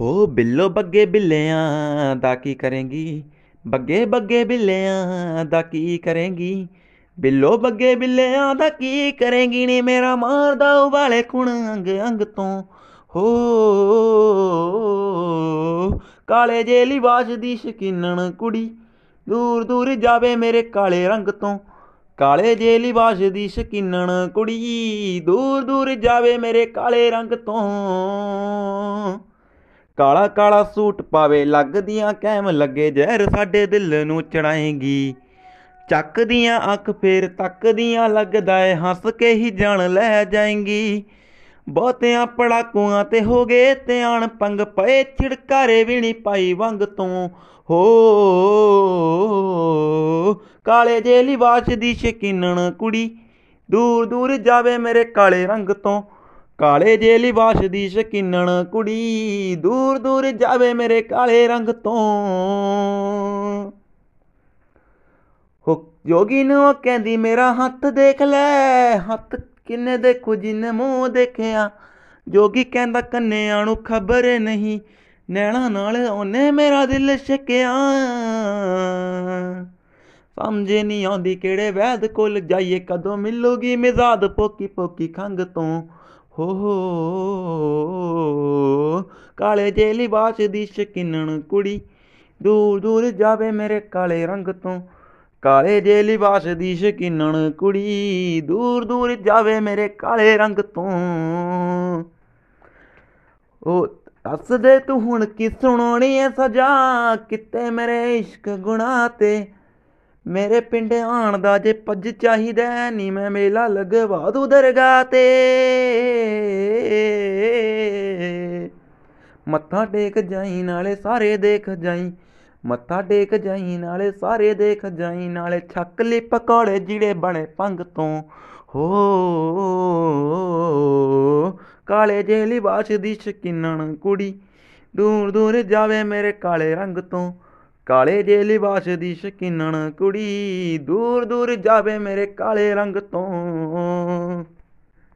ਹੋ ਬਿੱਲੋ ਬੱਗੇ ਬਿੱਲਿਆਂ ਦਾ ਕੀ ਕਰੇਂਗੀ? ਬੱਗੇ ਬੱਗੇ ਬਿੱਲਿਆਂ ਦਾ ਕੀ ਕਰੇਂਗੀ? ਬਿੱਲੋ ਬੱਗੇ ਬਿੱਲਿਆਂ ਦਾ ਕੀ ਕਰੇਂਗੀ? ਨੀ ਮੇਰਾ ਮਾਰਦਾ ਉਵਾਲੇ ਖੁਣ ਅੰਗ ਅੰਗ ਤੋਂ। ਹੋ ਕਾਲੇ ਜੇ ਲਿਬਾਸ ਦੀ ਸ਼ਕੀਨਣ ਕੁੜੀ, ਦੂਰ ਦੂਰ ਜਾਵੇ ਮੇਰੇ ਕਾਲੇ ਰੰਗ ਤੋਂ। ਕਾਲੇ ਜੇ ਲਿਬਾਸ ਦੀ ਸ਼ਕੀਨਣ ਕੁੜੀ, ਦੂਰ ਦੂਰ ਜਾਵੇ ਮੇਰੇ ਕਾਲੇ ਰੰਗ ਤੋਂ। ਕਾਲਾ ਕਾਲਾ ਸੂਟ ਪਾਵੇ, ਲੱਗਦੀਆਂ ਕੈਮ ਲੱਗੇ, ਜ਼ਹਿਰ ਸਾਡੇ ਦਿਲ ਨੂੰ ਚੜਾਏਗੀ। ਚੱਕਦੀਆਂ ਅੱਖ ਫੇਰ ਤੱਕਦੀਆਂ, ਲੱਗਦਾ ਏ ਹੱਸ ਕੇ ਹੀ ਜਾਣ ਲੈ ਜਾਏਗੀ। ਬਹੁਤਿਆਂ ਪੜਾਕੂਆਂ ਤੇ ਹੋ ਗਏ ਧਿਆਨ ਪੰਗ, ਪਏ ਛਿੜਕਾਰੇ ਵੀ ਨਹੀਂ ਪਾਈ ਵੰਗ ਤੋਂ। ਹੋ ਕਾਲੇ ਜੇ ਲਿਬਾਸ ਦੀ ਸ਼ਕੀਨਣ ਕੁੜੀ ਦੂਰ ਦੂਰ ਜਾਵੇ ਮੇਰੇ ਕਾਲੇ ਰੰਗ ਤੋਂ। ਕਾਲੇ ਜੇ ਲਿਬਾਸ ਦੀ ਸ਼ਕੀਨਣ ਕੁੜੀ ਦੂਰ ਦੂਰ ਜਾਵੇ ਮੇਰੇ ਕਾਲੇ ਰੰਗ ਤੋਂ। ਹੋ ਜੋਗੀ ਨੂੰ ਕਹਿੰਦੀ, ਮੇਰਾ ਹੱਥ ਦੇਖ ਲੈ, ਹੱਥ ਕਿੰਨੇ ਦੇਖੋ, ਜਿੰਨੇ ਮੂੰਹ ਦੇਖਿਆ। ਜੋਗੀ ਕਹਿੰਦਾ, ਕੰਨਿਆਂ ਨੂੰ ਖਬਰ ਨਹੀਂ, ਨੈਣਾ ਨਾਲ ਉਹਨੇ ਮੇਰਾ ਦਿਲ ਛਕਿਆ। ਸਮਝੇ ਨਹੀਂ ਆਉਂਦੀ ਕਿਹੜੇ ਵੈਦ ਕੋਲ ਜਾਈਏ, ਕਦੋਂ ਮਿਲੂਗੀ ਮਿਜ਼ਾਦ ਪੋਕੀ ਪੋਕੀ ਖੰਗ ਤੋਂ। ਹੋ ਕਾਲੇ ਜੇ ਲਿਬਾਸ ਦੀ ਸ਼ਕਿਨਣ ਕੁੜੀ, ਦੂਰ ਦੂਰ ਜਾਵੇ ਮੇਰੇ ਕਾਲੇ ਰੰਗ ਤੋਂ। ਕਾਲੇ ਜੇ ਲਿਬਾਸ ਦੀ ਸ਼ਕਿਨਣ ਕੁੜੀ, ਦੂਰ ਦੂਰ ਜਾਵੇ ਮੇਰੇ ਕਾਲੇ ਰੰਗ ਤੋਂ। ਉਹ ਦੱਸ ਦੇ ਤੂੰ ਹੁਣ ਕੀ ਸੁਣਾਉਣੀ ਐ ਸਜਾ? ਕਿਤੇ ਮੇਰੇ ਇਸ਼ਕ ਗੁਨਾਹ ਤੇ ਮੇਰੇ ਪਿੰਡ ਆਣ ਦਾ ਜੇ ਪੱਜ ਚਾਹੀਦਾ ਨੀ, ਮੈਂ ਮੇਲਾ ਲਗਵਾ ਦੂ ਦਰਗਾਹ ਤੇ। ਮੱਥਾ ਟੇਕ ਜਾਈ, ਨਾਲੇ ਸਾਰੇ ਦੇਖ ਜਾਈ। ਮੱਥਾ ਟੇਕ ਜਾਈ, ਨਾਲੇ ਸਾਰੇ ਦੇਖ ਜਾਈ। ਨਾਲੇ ਛੱਕ ਲਈ ਪਕੌੜੇ ਜਿਹੜੇ ਬਣੇ ਪੰਗ ਤੋਂ। ਹੋ, ਕਾਲੇ ਜੇ ਲਿਬਾਸ ਦੀ ਸ਼ਕੀਨਣ ਕੁੜੀ। ਦੂਰ ਦੂਰ ਜਾਵੇ ਮੇਰੇ ਕਾਲੇ ਰੰਗ ਤੋਂ। ਕਾਲੇ ਜੇ ਲਿਬਾਸ ਦੀ ਸ਼ਕੀਨਣ ਕੁੜੀ ਦੂਰ ਦੂਰ ਜਾਵੇ ਮੇਰੇ ਕਾਲੇ ਰੰਗ ਤੋਂ।